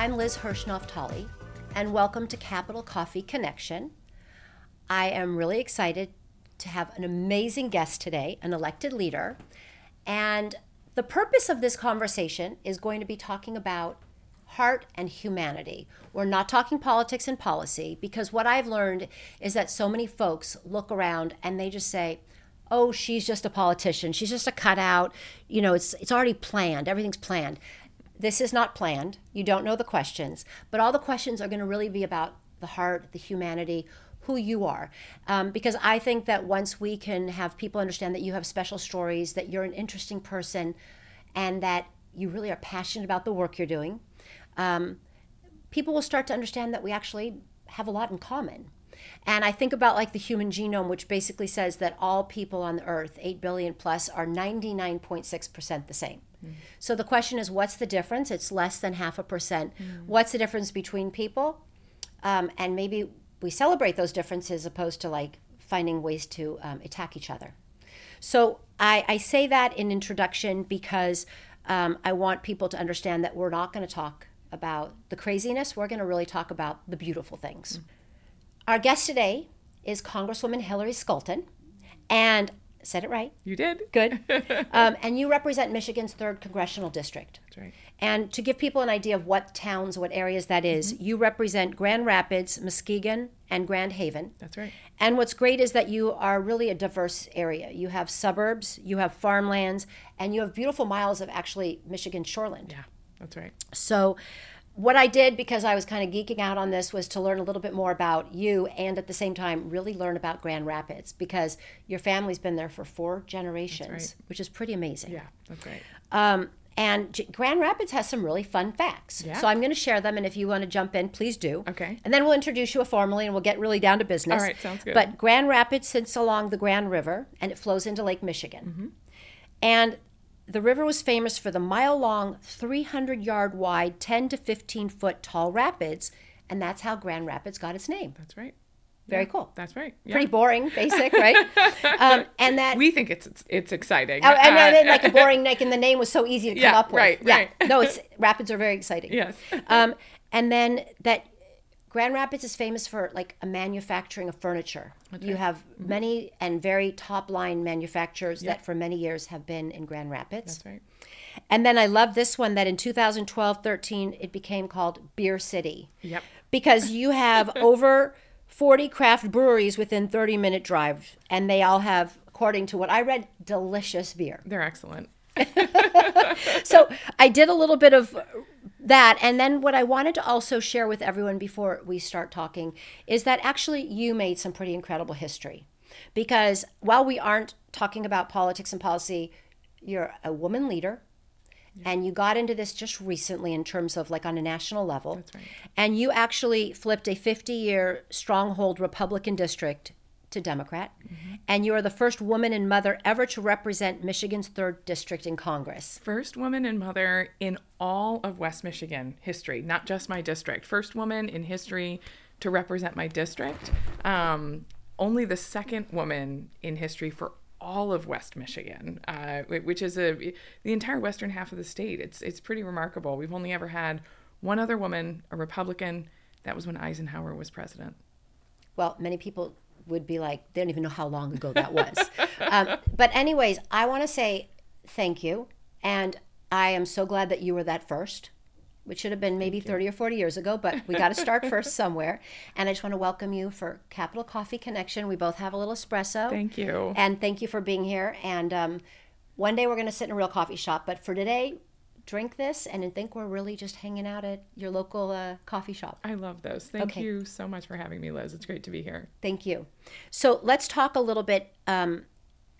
I'm Liz Hirschnoff-Tolly, and welcome to Capital Coffee Connection. I am really excited to have an amazing guest today, an elected leader. And the purpose of this conversation is going to be talking about heart and humanity. We're not talking politics and policy because what I've learned is that so many folks look around and they just say, "Oh, she's just a politician. She's just a cutout. You know, it's it's already planned. Everything's planned." This is not planned. You don't know the questions, but all the questions are going to really be about the heart, the humanity, who you are. Um, because I think that once we can have people understand that you have special stories, that you're an interesting person, and that you really are passionate about the work you're doing, um, people will start to understand that we actually have a lot in common. And I think about like the human genome, which basically says that all people on the earth, 8 billion plus, are 99.6% the same. So the question is, what's the difference? It's less than half a percent. Mm. What's the difference between people? Um, and maybe we celebrate those differences opposed to like finding ways to um, attack each other. So I, I, say that in introduction because um, I want people to understand that we're not going to talk about the craziness. We're going to really talk about the beautiful things. Mm. Our guest today is Congresswoman Hillary Scholten, and said it right. You did. Good. um, and you represent Michigan's third congressional district. That's right. And to give people an idea of what towns, what areas that is, mm-hmm. you represent Grand Rapids, Muskegon, and Grand Haven. That's right. And what's great is that you are really a diverse area. You have suburbs, you have farmlands, and you have beautiful miles of actually Michigan shoreland. Yeah, that's right. So what I did because I was kind of geeking out on this was to learn a little bit more about you and at the same time really learn about Grand Rapids because your family's been there for four generations, right. which is pretty amazing. Yeah, that's great. Um, and G- Grand Rapids has some really fun facts. Yeah. So I'm going to share them, and if you want to jump in, please do. Okay. And then we'll introduce you formally, and we'll get really down to business. All right, sounds good. But Grand Rapids sits along the Grand River, and it flows into Lake Michigan. Mm-hmm. And the river was famous for the mile long, 300 yard wide, 10 to 15 foot tall rapids, and that's how Grand Rapids got its name. That's right. Very yeah, cool. That's right. Yeah. Pretty boring, basic, right? um, and that we think it's it's, it's exciting. Oh, and uh, mean, like a boring, like, and the name was so easy to come yeah, up with. Right, yeah, right. no, it's rapids are very exciting. Yes. um, and then that Grand Rapids is famous for like a manufacturing of furniture. That's you right. have mm-hmm. many and very top line manufacturers yep. that for many years have been in Grand Rapids. That's right. And then I love this one that in 2012 13 it became called Beer City. Yep. Because you have over 40 craft breweries within 30 minute drive and they all have according to what I read delicious beer. They're excellent. so I did a little bit of that. And then what I wanted to also share with everyone before we start talking is that actually you made some pretty incredible history. Because while we aren't talking about politics and policy, you're a woman leader. And you got into this just recently in terms of like on a national level. That's right. And you actually flipped a 50 year stronghold Republican district to Democrat. Mm-hmm. And you are the first woman and mother ever to represent Michigan's third district in Congress. First woman and mother in all of West Michigan history, not just my district. First woman in history to represent my district. Um, only the second woman in history for all of West Michigan, uh, which is a the entire western half of the state. It's it's pretty remarkable. We've only ever had one other woman, a Republican. That was when Eisenhower was president. Well, many people would be like, they don't even know how long ago that was. um, but, anyways, I want to say thank you. And I am so glad that you were that first, which should have been maybe 30 or 40 years ago, but we got to start first somewhere. And I just want to welcome you for Capital Coffee Connection. We both have a little espresso. Thank you. And thank you for being here. And um, one day we're going to sit in a real coffee shop. But for today, drink this and think we're really just hanging out at your local uh, coffee shop. I love those. Thank okay. you so much for having me, Liz. It's great to be here. Thank you. So let's talk a little bit. Um,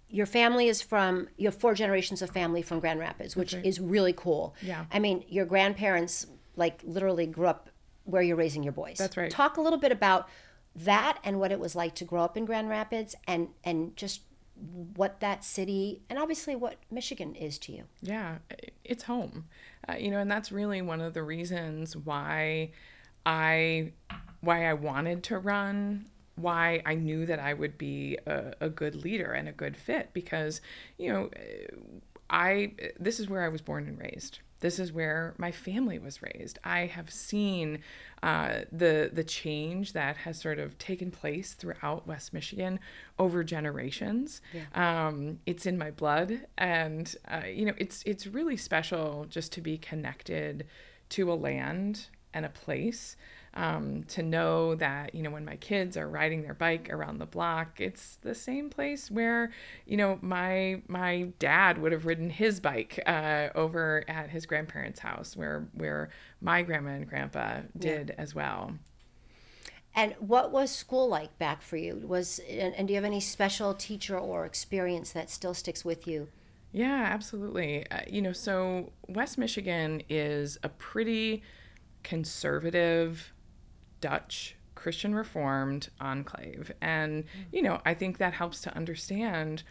your family is from you have four generations of family from Grand Rapids, which is really cool. Yeah. I mean, your grandparents like literally grew up where you're raising your boys. That's right. Talk a little bit about that and what it was like to grow up in Grand Rapids and and just what that city and obviously what Michigan is to you. Yeah, it's home. Uh, you know, and that's really one of the reasons why I why I wanted to run, why I knew that I would be a, a good leader and a good fit because, you know, I this is where I was born and raised. This is where my family was raised. I have seen uh, the the change that has sort of taken place throughout West Michigan over generations. Yeah. Um, it's in my blood, and uh, you know, it's it's really special just to be connected to a land and a place um, to know that you know when my kids are riding their bike around the block it's the same place where you know my my dad would have ridden his bike uh, over at his grandparents house where where my grandma and grandpa did yeah. as well. And what was school like back for you? Was and, and do you have any special teacher or experience that still sticks with you? Yeah absolutely. Uh, you know so west michigan is a pretty conservative Dutch Christian Reformed enclave. And, you know, I think that helps to understand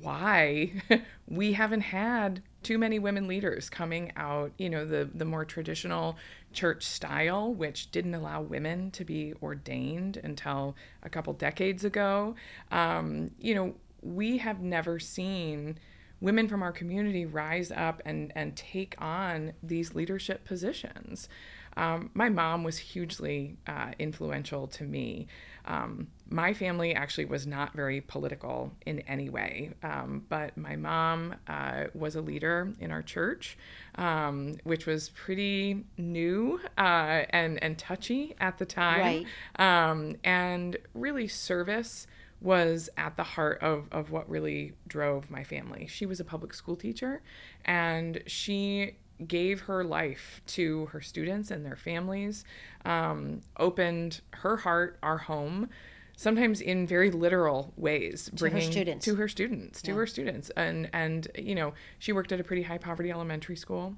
why we haven't had too many women leaders coming out, you know, the, the more traditional church style, which didn't allow women to be ordained until a couple decades ago. Um, you know, we have never seen women from our community rise up and, and take on these leadership positions. Um, my mom was hugely uh, influential to me. Um, my family actually was not very political in any way, um, but my mom uh, was a leader in our church, um, which was pretty new uh, and and touchy at the time, right. Um, and really service was at the heart of, of what really drove my family. She was a public school teacher and she gave her life to her students and their families, um, opened her heart, our home, sometimes in very literal ways, to her students. to her students, to yeah. her students, and and you know she worked at a pretty high poverty elementary school,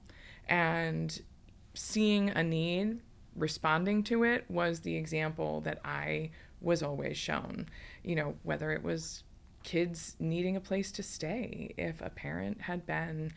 and seeing a need, responding to it was the example that I was always shown. You know whether it was kids needing a place to stay if a parent had been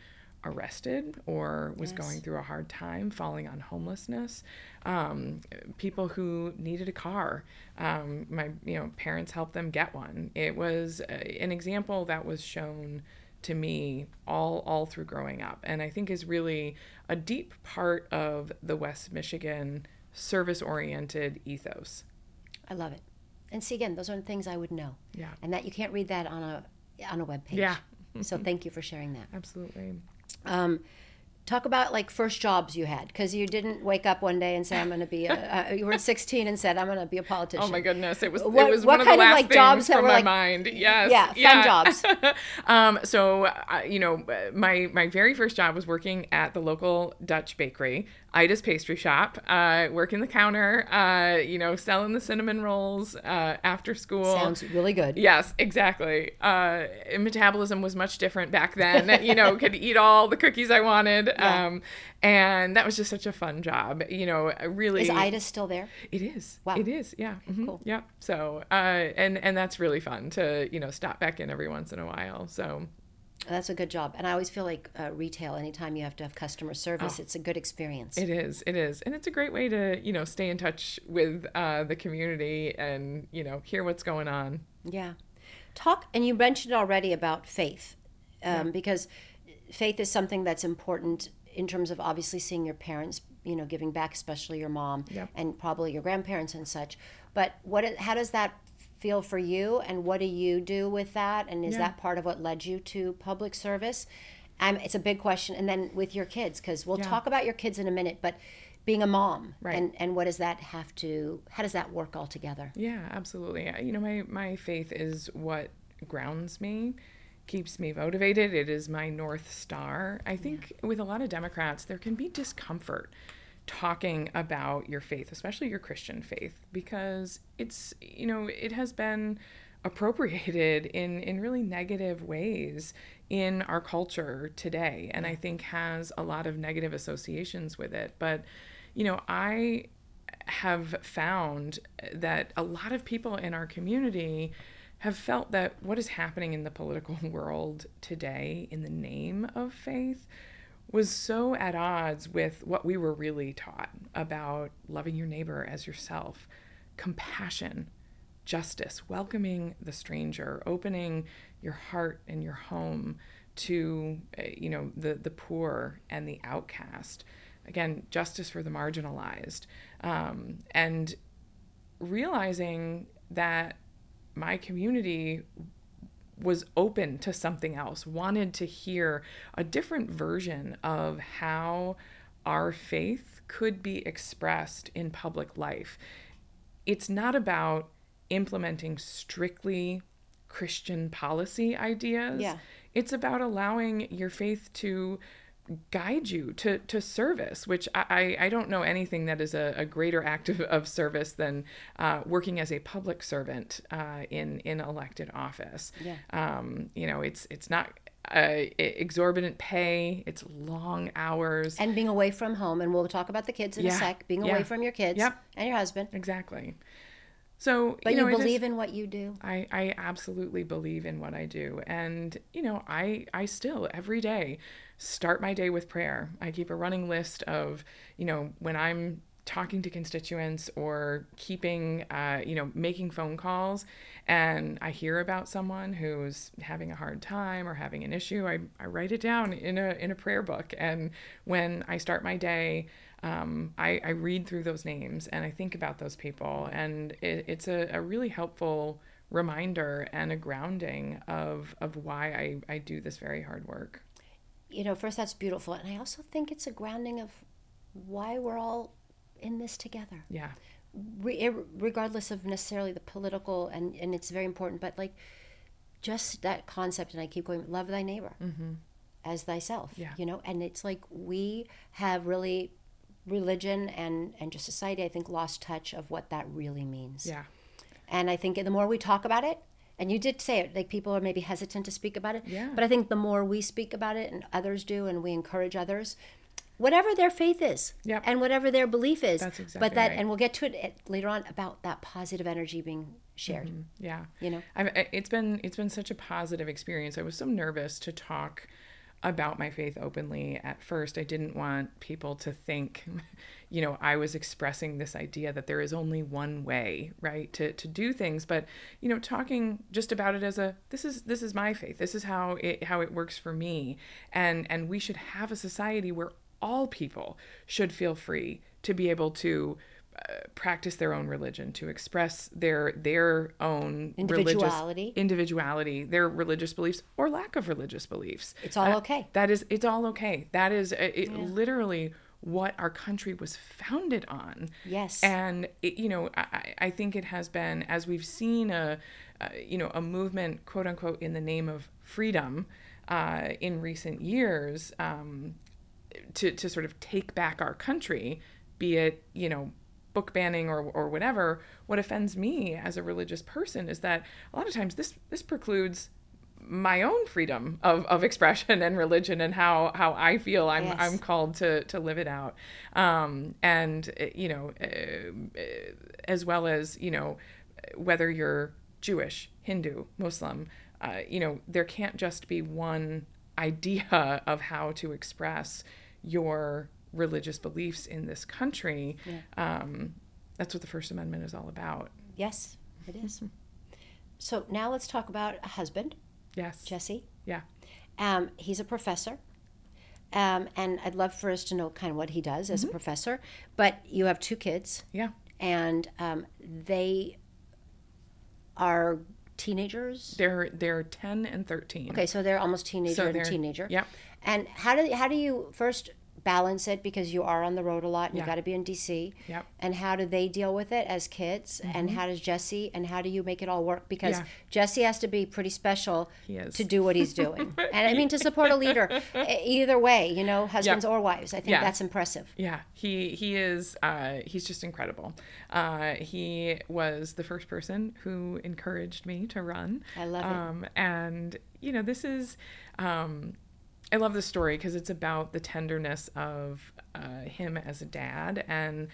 arrested or was yes. going through a hard time, falling on homelessness, um, people who needed a car. Um, my you know parents helped them get one. It was uh, an example that was shown to me all all through growing up, and I think is really a deep part of the West Michigan service oriented ethos. I love it. And see again, those are things I would know. Yeah. And that you can't read that on a on a web page. Yeah. so thank you for sharing that. Absolutely. Um, talk about like first jobs you had because you didn't wake up one day and say i'm going to be a, uh, you were 16 and said i'm going to be a politician oh my goodness it was what, it was one of the last of, like, jobs from my like, mind yes yeah, yeah. jobs um, so uh, you know my my very first job was working at the local dutch bakery Ida's Pastry Shop, uh, working the counter, uh, you know, selling the cinnamon rolls uh, after school. Sounds really good. Yes, exactly. Uh, metabolism was much different back then. you know, could eat all the cookies I wanted. Yeah. Um, and that was just such a fun job. You know, really. Is Ida still there? It is. Wow. It is. Yeah. Mm-hmm. Cool. Yeah. So, uh, and and that's really fun to you know stop back in every once in a while. So that's a good job. And I always feel like uh, retail, anytime you have to have customer service, oh, it's a good experience. It is. It is. And it's a great way to, you know, stay in touch with uh, the community and, you know, hear what's going on. Yeah. Talk, and you mentioned already about faith, um, yeah. because faith is something that's important in terms of obviously seeing your parents, you know, giving back, especially your mom yeah. and probably your grandparents and such. But what, how does that feel for you and what do you do with that and is yeah. that part of what led you to public service um, it's a big question and then with your kids because we'll yeah. talk about your kids in a minute but being a mom right. and and what does that have to how does that work all together yeah absolutely you know my my faith is what grounds me keeps me motivated it is my north star i think yeah. with a lot of democrats there can be discomfort talking about your faith, especially your Christian faith, because it's, you know, it has been appropriated in, in really negative ways in our culture today. And I think has a lot of negative associations with it. But, you know, I have found that a lot of people in our community have felt that what is happening in the political world today in the name of faith was so at odds with what we were really taught about loving your neighbor as yourself, compassion, justice, welcoming the stranger, opening your heart and your home to uh, you know the the poor and the outcast. Again justice for the marginalized. Um, and realizing that my community was open to something else wanted to hear a different version of how our faith could be expressed in public life it's not about implementing strictly Christian policy ideas. Yeah. It's about allowing your faith to guide you to, to service, which I, I don't know anything that is a, a greater act of, of service than uh, working as a public servant uh, in, in elected office. Yeah. Um, you know, it's, it's not uh, exorbitant pay, it's long hours. And being away from home, and we'll talk about the kids in Yeah. a sec, being Yeah. away from your kids Yep. and your husband. Exactly. So, But you, you, know, is- believe in what you do. I, I absolutely believe in what I do. And, you know, I, I still every day start my day with prayer. I keep a running list of, you know, when I'm talking to constituents or keeping, uh, you know, making phone calls and I hear about someone who's having a hard time or having an issue, I, I write it down in a, in a prayer book. And when I start my day, um, I, I read through those names and I think about those people. And it, it's a, a really helpful reminder and a grounding of, of why I, I do this very hard work. You know, first, that's beautiful. And I also think it's a grounding of why we're all in this together. Yeah. re- regardless of necessarily the political and and it's very important but like just that concept and i keep going love thy neighbor as thyself Yeah. you know and it's like we have really religion and and just society i think lost touch of what that really means Yeah. and i think the more we talk about it and you did say it like people are maybe hesitant to speak about it Yeah. but i think the more we speak about it and others do and we encourage others whatever their faith is Yep. and whatever their belief is That's exactly but that right. and we'll get to it later on about that positive energy being shared mm-hmm. Yeah. you know I've, it's been it's been such a positive experience. I was so nervous to talk about my faith openly at first. I didn't want people to think, you know, I was expressing this idea that there is only one way, right, to to do things. But you know, talking just about it as a this is this is my faith. This is how it how it works for me, and and we should have a society where all people should feel free to be able to practice their own religion, to express their their own Individuality. religious individuality, their religious beliefs or lack of religious beliefs. It's all Uh, okay. That is, it's all okay. That is it, literally what our country was founded on. Yes. And it, you know, I, I I think it has been as we've seen a, uh, you know, a movement, quote unquote, in the name of freedom, uh, in recent years. Um, to, to sort of take back our country, be it, you know, book banning or, or whatever, what offends me as a religious person is that a lot of times this, this precludes my own freedom of, of expression and religion and how, how I feel I'm, Yes. I'm called to, to live it out. Um, and, uh, you know, uh, uh, as well as, you know, whether you're Jewish, Hindu, Muslim, uh, you know, there can't just be one idea of how to express your religious beliefs in this country. Um, that's what the First Amendment is all about. yes it is so now let's talk about a husband Yes. jesse Yeah. um, he's a professor um, and i'd love for us to know kind of what he does as a professor but you have two kids Yeah. and um, they are teenagers They're they're ten and thirteen. okay so they're almost teenager So and teenager Yep. and how do how do you first balance it because you are on the road a lot and Yeah. you got to be in DC. Yep. And how do they deal with it as kids? And how does Jesse and how do you make it all work? Because Yeah. Jesse has to be pretty special to do what he's doing. And I mean to support a leader either way, you know, husbands or wives. I think Yeah. that's impressive. Yeah, he he is. Uh, he's just incredible. Uh, he was the first person who encouraged me to run. I love it. Um, and you know, this is. Um, I love this story because it's about the tenderness of uh, him as a dad and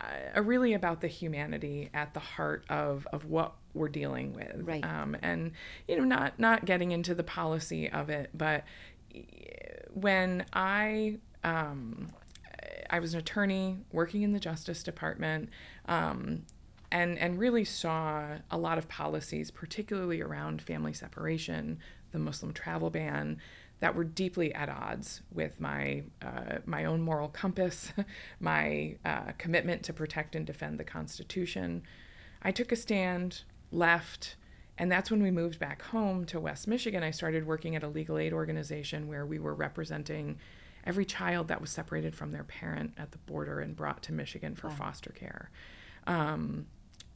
uh, really about the humanity at the heart of, of what we're dealing with. Right. Um, and you know, not not getting into the policy of it, but when I um, I was an attorney working in the Justice Department, um, and and really saw a lot of policies, particularly around family separation, the Muslim travel ban, that were deeply at odds with my uh, my own moral compass, my uh, commitment to protect and defend the Constitution. I took a stand, left, and that's when we moved back home to West Michigan. I started working at a legal aid organization where we were representing every child that was separated from their parent at the border and brought to Michigan for wow. foster care. Um,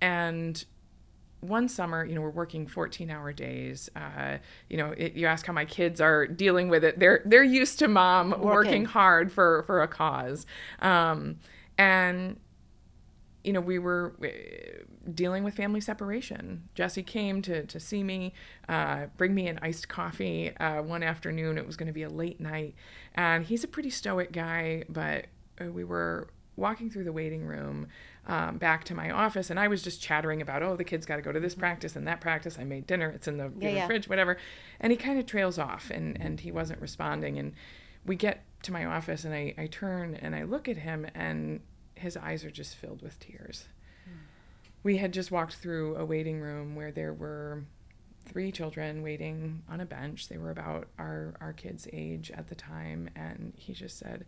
and one summer, you know, we're working 14 hour days. Uh, you know, it, you ask how my kids are dealing with it. They're, they're used to mom working, working hard for, for a cause. Um, and, you know, we were uh, dealing with family separation. Jesse came to, to see me, uh, bring me an iced coffee uh, one afternoon. It was going to be a late night. And he's a pretty stoic guy, but uh, we were walking through the waiting room um, back to my office and I was just chattering about, oh, the kid's got to go to this practice and that practice. I made dinner. It's in the, yeah, in the yeah. fridge, whatever. And he kind of trails off and, and he wasn't responding. And we get to my office and I, I turn and I look at him and his eyes are just filled with tears. Mm. We had just walked through a waiting room where there were three children waiting on a bench. They were about our, our kid's age at the time. And he just said,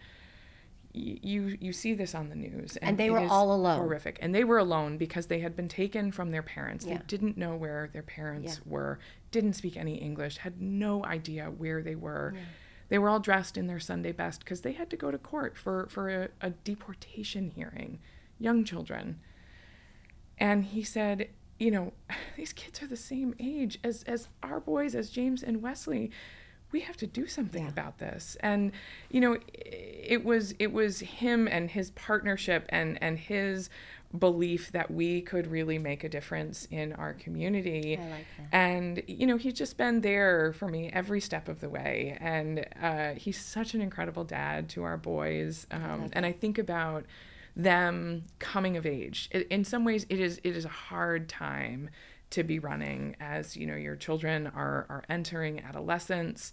you you see this on the news and, and they were all alone horrific and they were alone because they had been taken from their parents yeah. they didn't know where their parents yeah. were didn't speak any english had no idea where they were yeah. they were all dressed in their sunday best because they had to go to court for for a, a deportation hearing young children and he said you know these kids are the same age as as our boys as james and wesley we have to do something yeah. about this. And you know it was it was him and his partnership and and his belief that we could really make a difference in our community. Like and you know he's just been there for me every step of the way. And uh, he's such an incredible dad to our boys. Um, I and i think about them coming of age. In some ways it is it is a hard time to be running as you know your children are are entering adolescence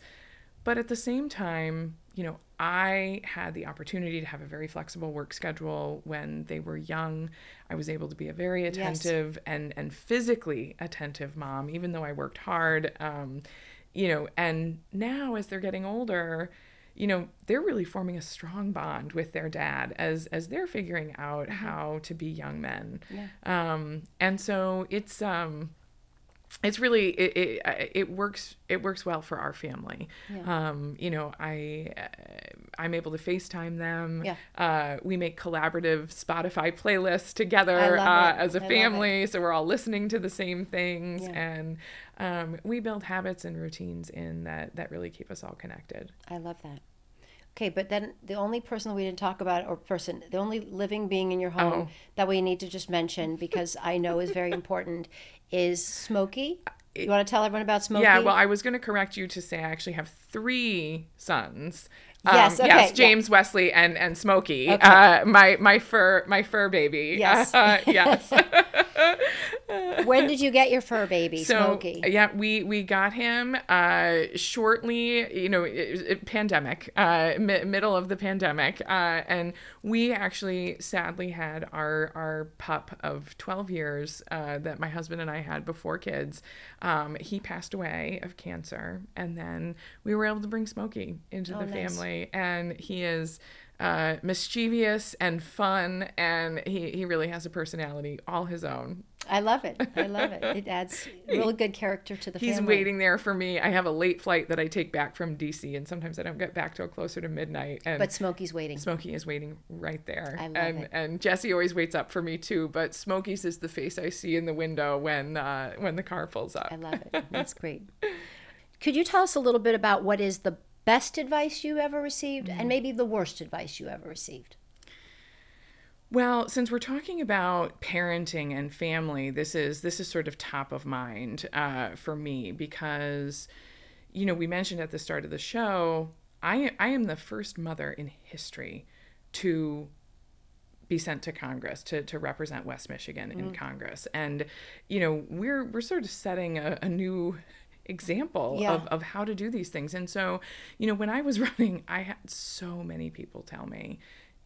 but at the same time you know i had the opportunity to have a very flexible work schedule when they were young i was able to be a very attentive yes. and and physically attentive mom even though i worked hard um, you know and now as they're getting older you know they're really forming a strong bond with their dad as as they're figuring out mm-hmm. how to be young men yeah. um and so it's um it's really it, it, it works it works well for our family. Yeah. um you know i uh, i'm able to facetime them. Yeah. uh we make collaborative spotify playlists together uh, as a family so we're all listening to the same things. Yeah. and um we build habits and routines in that that really keep us all connected. I love that Okay, but then the only person we didn't talk about, or person, the only living being in your home oh. that we need to just mention because I know is very important is Smokey. You want to tell everyone about Smokey? Yeah, well, I was going to correct you to say I actually have three sons. Yes, um, okay, yes, James, yeah. Wesley, and and Smokey, okay. uh, my my fur my fur baby. Yes, uh, yes. when did you get your fur baby, so, Smokey? Yeah, we we got him uh, shortly. You know, it, it, pandemic, uh, mi- middle of the pandemic, uh, and we actually sadly had our our pup of twelve years uh, that my husband and I had before kids. Um, he passed away of cancer, and then we were able to bring Smokey into oh, the nice. family, and he is uh, mischievous and fun, and he, he really has a personality all his own. I love it. I love it. It adds really good character to the He's family. waiting there for me. I have a late flight that I take back from DC, and sometimes I don't get back till closer to midnight. And but Smokey's waiting. Smokey is waiting right there. I love and, it. And Jesse always waits up for me too. But Smokey's is the face I see in the window when uh, when the car pulls up. I love it. That's great. Could you tell us a little bit about what is the best advice you ever received mm. and maybe the worst advice you ever received? Well, since we're talking about parenting and family, this is this is sort of top of mind uh, for me because, you know, we mentioned at the start of the show, I I am the first mother in history to be sent to Congress to, to represent West Michigan in mm. Congress. And, you know, we're we're sort of setting a, a new example yeah. of, of how to do these things. And so, you know, when I was running, I had so many people tell me,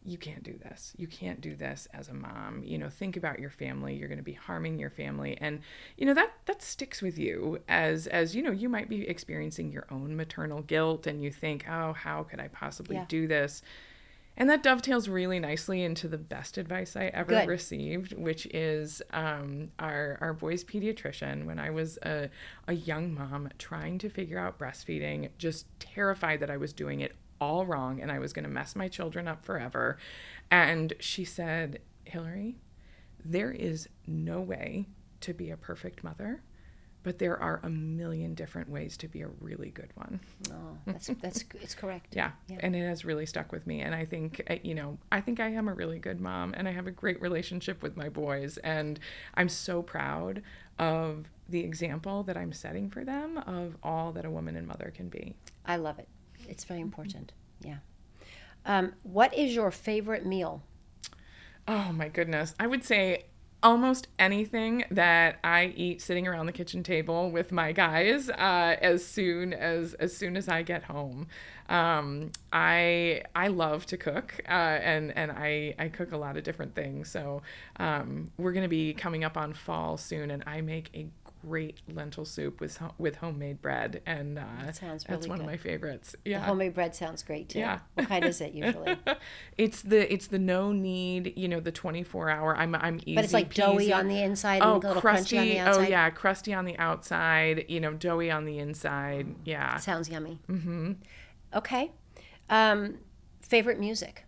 you can't do this. You can't do this as a mom. You know, think about your family. You're going to be harming your family and you know that that sticks with you as as you know, you might be experiencing your own maternal guilt and you think, "Oh, how could I possibly Yeah. do this?" And that dovetails really nicely into the best advice I ever Good. received, which is um, our our boy's pediatrician. When I was a, a young mom trying to figure out breastfeeding, just terrified that I was doing it all wrong and I was going to mess my children up forever. And she said, Hillary, there is no way to be a perfect mother, but there are a million different ways to be a really good one. Oh, that's that's it's correct. Yeah. Yeah. And it has really stuck with me. And I think, uh, you know, I think I am a really good mom and I have a great relationship with my boys. And I'm so proud of the example that I'm setting for them of all that a woman and mother can be. I love it. It's very important. Yeah. Um, what is your favorite meal? Oh my goodness. I would say almost anything that I eat sitting around the kitchen table with my guys uh, as soon as as soon as I get home. Um, I I love to cook uh, and and I I cook a lot of different things. So um, we're gonna be coming up on fall soon, and I make a great lentil soup with with homemade bread, and uh, That sounds that's really one of my favorites. Yeah, The homemade bread sounds great too. Yeah. What kind is it usually? it's the it's the no need you know the 24 hour i'm i'm easy But it's like doughy on the inside oh and a little crusty crunchy on the outside. oh outside. yeah crusty on the outside you know doughy on the inside yeah Sounds yummy. Mm-hmm. Okay. Um, favorite music?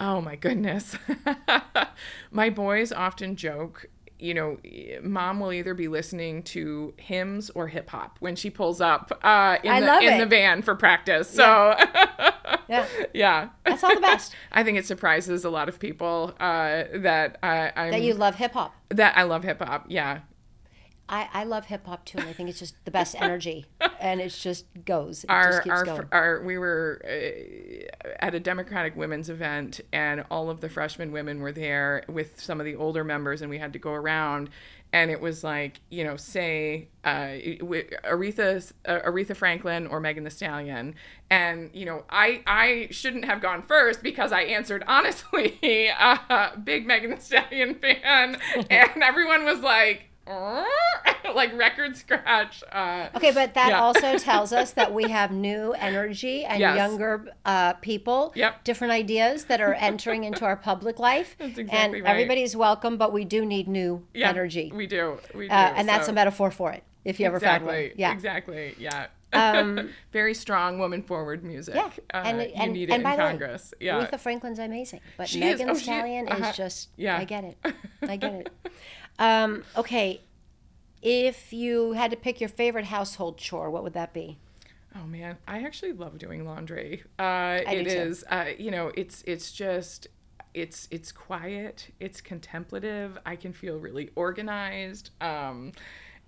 oh my goodness my boys often joke you know, mom will either be listening to hymns or hip hop when she pulls up uh, in, I the, in it. the van for practice. So, Yeah. yeah, That's all the best. I think it surprises a lot of people uh, that I, I'm that you love hip hop. that I love hip hop. Yeah, I, I love hip hop too, and I think it's just the best energy, and it just goes. It our just keeps our, going. our we were uh, at a Democratic women's event, and all of the freshman women were there with some of the older members, and we had to go around. And it was like, you know, say uh, Aretha uh, Aretha Franklin or Megan Thee Stallion, and you know, I I shouldn't have gone first because I answered honestly, uh, big Megan Thee Stallion fan, and everyone was like, like record scratch. Uh, Okay, but that Yeah. also tells us that we have new energy and Yes. younger uh, people, Yep. different ideas that are entering into our public life. That's and right. everybody's welcome, but we do need new yeah, energy. We do. We do. uh, and that's so- a metaphor for it, if you ever found one. Yeah. Exactly. Yeah. Um, Very strong woman forward music. Yeah, Uh, and you and, need and it by in the way, Congress. yeah. Aretha Franklin's amazing, but She is. Megan Oh, Thee she- uh-huh. is just Yeah. I get it, I get it. Um, okay, if you had to pick your favorite household chore, what would that be? Oh man, I actually love doing laundry. Uh, it is, uh, you know, it's it's just it's it's quiet, it's contemplative. I can feel really organized, um,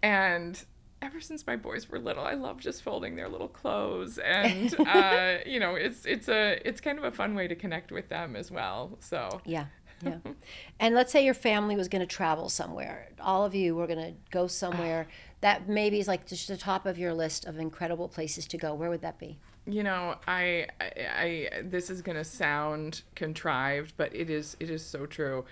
and ever since my boys were little, I love just folding their little clothes, and uh, you know, it's it's a it's kind of a fun way to connect with them as well. So Yeah. Yeah. and let's say your family was going to travel somewhere. All of you were going to go somewhere that maybe is like just the top of your list of incredible places to go. Where would that be? you know I, I i this is going to sound contrived but it is it is so true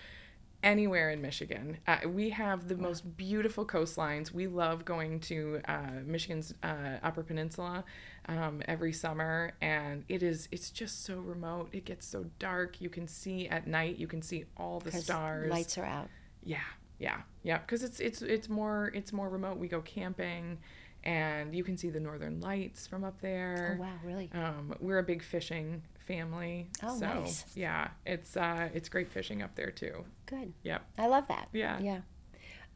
anywhere in michigan uh, we have the most beautiful coastlines we love going to uh, michigan's uh, upper peninsula um, every summer and it is it's just so remote it gets so dark you can see at night you can see all the stars Lights are out. yeah, yeah, yeah. Because it's it's it's more it's more remote. We go camping, and you can see the northern lights from up there. Oh, wow, really? Um, we're a big fishing family. Oh, so, nice. Yeah, it's uh it's great fishing up there too. Good. Yep. I love that. Yeah. Yeah.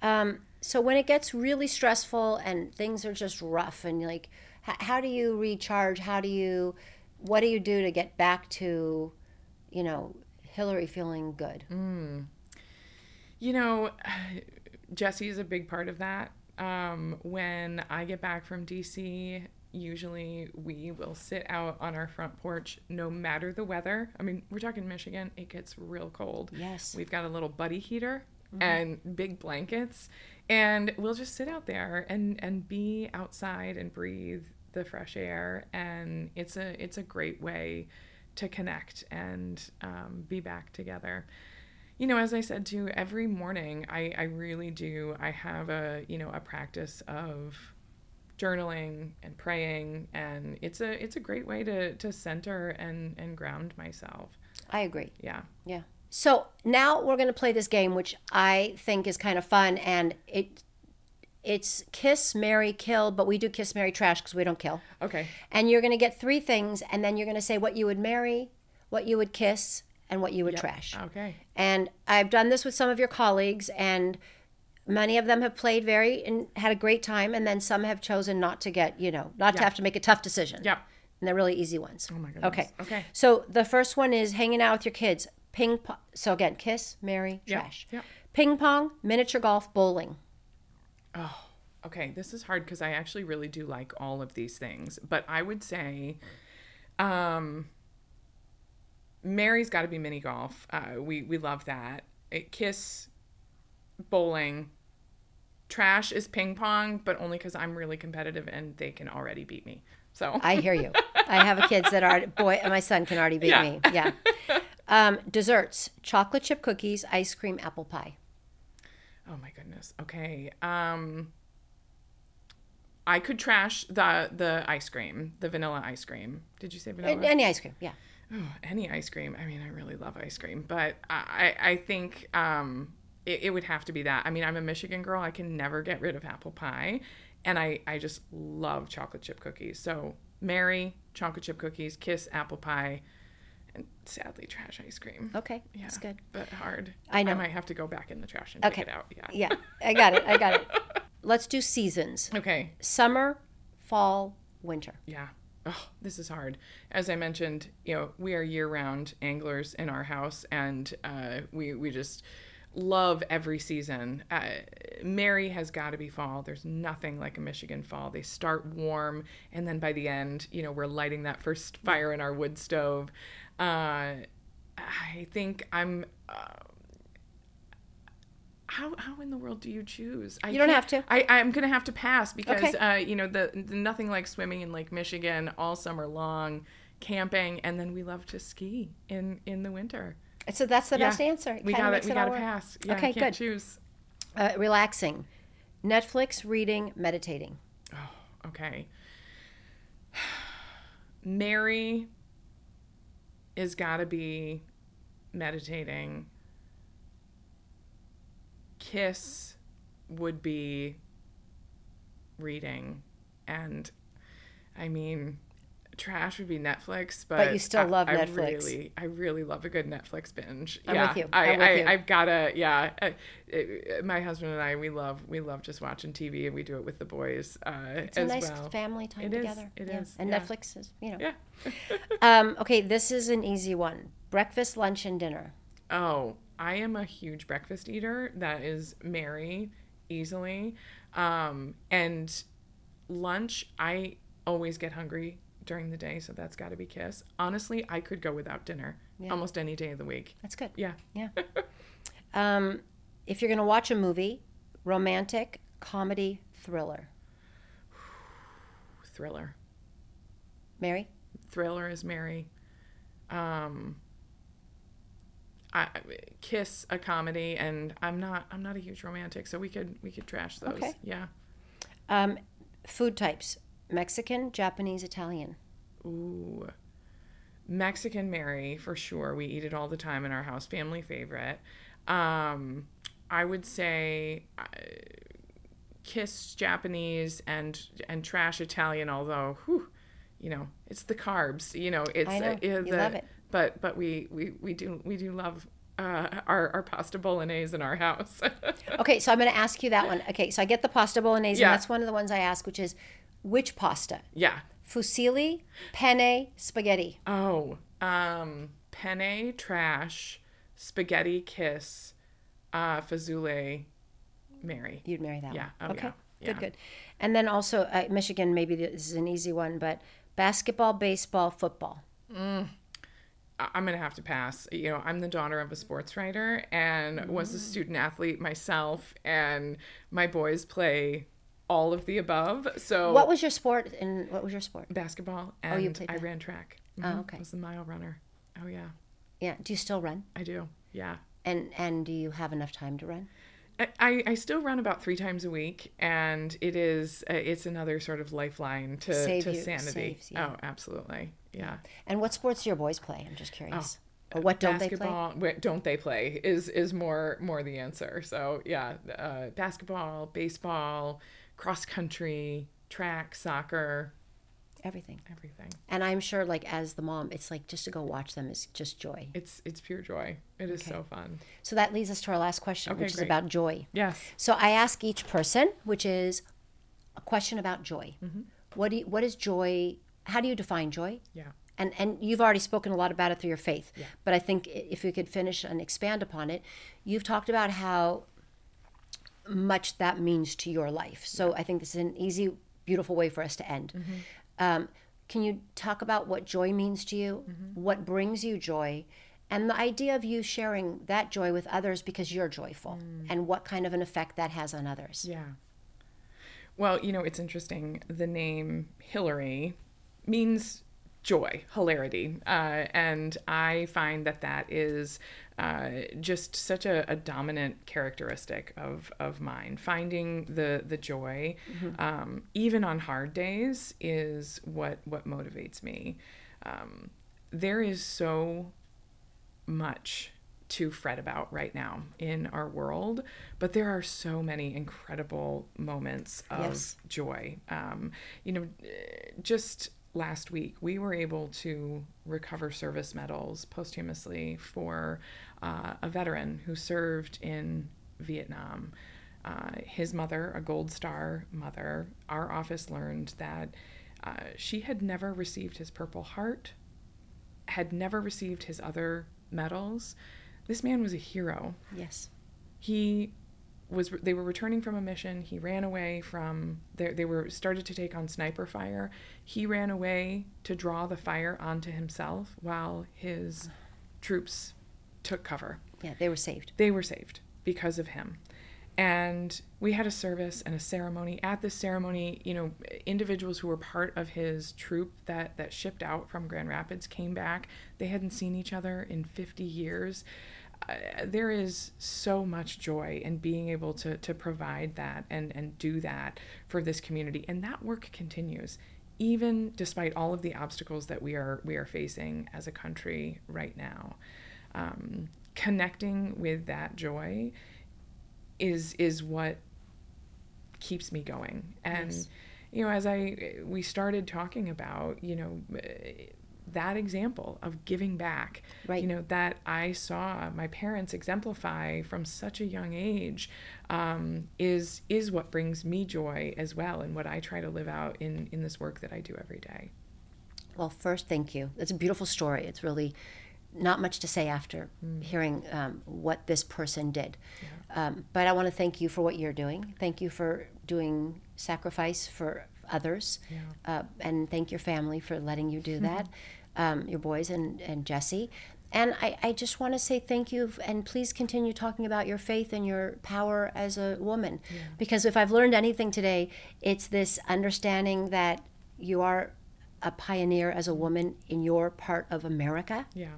Um, so when it gets really stressful and things are just rough and like, h- how do you recharge? How do you, what do you do to get back to, you know, Hillary feeling good? Mm. You know, Jesse is a big part of that. Um, when I get back from DC, usually we will sit out on our front porch no matter the weather. I mean, we're talking Michigan, it gets real cold. Yes. We've got a little buddy heater and big blankets, and we'll just sit out there and, and be outside and breathe the fresh air. And it's a it's a great way to connect and um, be back together. You know, as I said too, every morning I, I really do. I have a you know a practice of journaling and praying, and it's a it's a great way to to center and and ground myself. I agree. Yeah. Yeah. So now we're going to play this game, which I think is kind of fun, and it it's kiss, marry, kill, but we do kiss, marry, trash because we don't kill. Okay. And you're going to get three things, and then you're going to say what you would marry, what you would kiss, and what you would trash. Okay. And I've done this with some of your colleagues, and many of them have played very and had a great time, and then some have chosen not to get, you know, not to have to make a tough decision. Yeah. And they're really easy ones. Oh my goodness. Okay. Okay. So the first one is hanging out with your kids. Ping pong. So again, kiss, marry, Yep, trash. yep. Ping pong, miniature golf, bowling. Oh, okay. This is hard because I actually really do like all of these things. But I would say, um, marry's got to be mini golf. Uh, we we love that. It, kiss, bowling. Trash is ping pong, but only because I'm really competitive and they can already beat me. So I hear you. I have a kids that are boy. My son can already beat Yeah. me. Yeah. Um, desserts: chocolate chip cookies, ice cream, apple pie. Oh my goodness. Okay. Um I could trash the the ice cream, the vanilla ice cream. Did you say vanilla? Any ice cream. Yeah. Oh, any ice cream. I mean, I really love ice cream, but I I think um it, it would have to be that. I mean, I'm a Michigan girl. I can never get rid of apple pie, and I I just love chocolate chip cookies. So, marry, chocolate chip cookies, kiss apple pie, and sadly trash ice cream. Okay. Yeah, That's good. But hard. I know. I might have to go back in the trash and Okay. take it out. Yeah. Yeah. I got it. I got it. Let's do seasons: Okay. summer, fall, winter. Yeah. Oh, this is hard. As I mentioned, you know, we are year-round anglers in our house, and uh, we we just love every season. Uh, Marry has got to be fall. There's nothing like a Michigan fall. They start warm, and then by the end, you know, we're lighting that first fire in our wood stove. Uh, I think I'm. Uh, how, how in the world do you choose? I you don't have to. I, I'm gonna have to pass because Okay. uh, you know the, the nothing like swimming in Lake Michigan all summer long, camping, and then we love to ski in in the winter. So that's the Yeah. best answer. It We got it. We got to pass. Yeah, Okay, can't good. choose. Uh, relaxing, Netflix, reading, meditating. Oh, okay. Marry is got to be meditating. Kiss would be reading. And I mean, trash would be Netflix, but, you still I- love I Netflix. Really, I really love a good Netflix binge. I'm yeah, with you. I, I'm with I, you. I've gotta, yeah. Uh, it- my husband and I, we love, we love just watching TV, and we do it with the boys uh, It's a nice well. family time It is, together. it yeah. is, And yeah. Netflix is, you know. Yeah. Um, okay, this is an easy one. Breakfast, lunch, and dinner. Oh, I am a huge breakfast eater. That is marry, easily. Um, and lunch, I always get hungry during the day, so that's got to be Kiss. Honestly, I could go without dinner Yeah. almost any day of the week. That's good. Yeah. Yeah. um, if you're going to watch a movie, romantic, comedy, thriller. Thriller. Marry? Thriller is marry. Um, I, Kiss a comedy, and I'm not. I'm not a huge romantic, so we could we could trash those. Okay. Yeah. Um, food types Mexican, Japanese, Italian. Ooh. Mexican marry for sure. We eat it all the time in our house. Family favorite. Um, I would say uh, kiss Japanese and and trash Italian. Although, whew, you know, it's the carbs. You know, it's I know. uh, You the- love it. But but we we we do we do love. Uh, our, our pasta bolognese in our house. Okay, so I'm going to ask you that one. Okay, so I get the pasta bolognese, Yeah. and that's one of the ones I ask, which is which pasta? yeah. Fusilli, penne, spaghetti. Oh, um, penne trash, spaghetti kiss, uh, fusilli, marry. You'd marry that Yeah. one. Oh, okay. yeah. Good, Yeah. good. And then also uh, Michigan, maybe this is an easy one, but basketball, baseball, football. I- I'm gonna have to pass. You know, I'm the daughter of a sports writer and was a student athlete myself, and my boys play all of the above. So What was your sport? And what was your sport? basketball and Oh, you played I that. ran track. Oh, Mhm. okay. I was a mile runner. Oh yeah, Yeah. Do you still run? I do. Yeah. And and do you have enough time to run? I- I, still run about three times a week, and it is uh, it's another sort of lifeline to, Save to you- sanity. saves you. Oh, absolutely, yeah. And what sports do your boys play? I'm just curious. or what don't they play? don't they play? Is is more more the answer. So yeah, uh, basketball, baseball, cross country, track, soccer, Everything. everything. And I'm sure, like as the mom, it's like just to go watch them is just joy. It's it's pure joy. It is so fun. So that leads us to our last question, Okay, which is about joy. Yes. So I ask each person, which is a question about joy. Mm-hmm. What do you, what is joy? How do you define joy? Yeah. And and you've already spoken a lot about it through your faith. Yeah. But I think if we could finish and expand upon it, you've talked about how much that means to your life. So I think this is an easy, beautiful way for us to end. Mm-hmm. Um, can you talk about what joy means to you? Mm-hmm. What brings you joy? And the idea of you sharing that joy with others because you're joyful, mm. and what kind of an effect that has on others. Yeah. Well, you know, it's interesting. The name Hillary means joy, hilarity. Uh, and I find that that is uh, just such a, a dominant characteristic of, of mine. Finding the, the joy, um, even on hard days, is what, what motivates me. Um, there is so much to fret about right now in our world, but there are so many incredible moments of Yes. joy. Um, you know, just last week we were able to recover service medals posthumously for uh, a veteran who served in Vietnam. Uh, his mother, a Gold Star mother, our office learned that uh, she had never received his Purple Heart had never received his other medals. This man was a hero. Yes. He was they were returning from a mission. He ran away from they they were started to take on sniper fire. He ran away to draw the fire onto himself while his troops took cover Yeah, they were saved. they were saved because of him. And we had a service and a ceremony. At this ceremony, you know, individuals who were part of his troop that, that shipped out from Grand Rapids came back. They hadn't seen each other in 50 years. There is so much joy in being able to, to provide that and, and do that for this community. And that work continues, even despite all of the obstacles that we are, we are facing as a country right now. Um, connecting with that joy is is what keeps me going and Yes. you know as i we started talking about you know that example of giving back Right. you know that i saw my parents exemplify from such a young age um, is is what brings me joy as well and what i try to live out in in this work that i do every day Well, first, thank you. It's a beautiful story. It's really not much to say after hearing um, what this person did. Um, but I want to thank you for what you're doing. Thank you for doing sacrifice for others. Uh, and thank your family for letting you do that, um, your boys and, and Jesse. And I, I just want to say thank you and please continue talking about your faith and your power as a woman. Because if I've learned anything today, it's this understanding that you are a pioneer as a woman in your part of America yeah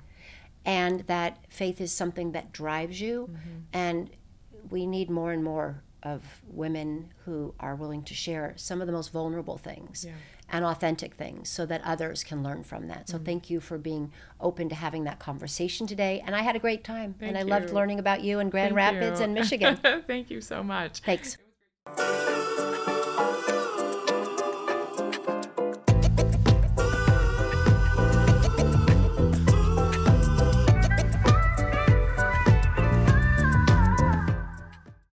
and that faith is something that drives you and we need more and more of women who are willing to share some of the most vulnerable things Yeah. And authentic things so that others can learn from that. So mm-hmm. thank you for being open to having that conversation today. And i had a great time. And Thank i loved learning about you in grand Thank rapids you. and michigan. Thank you so much. Thanks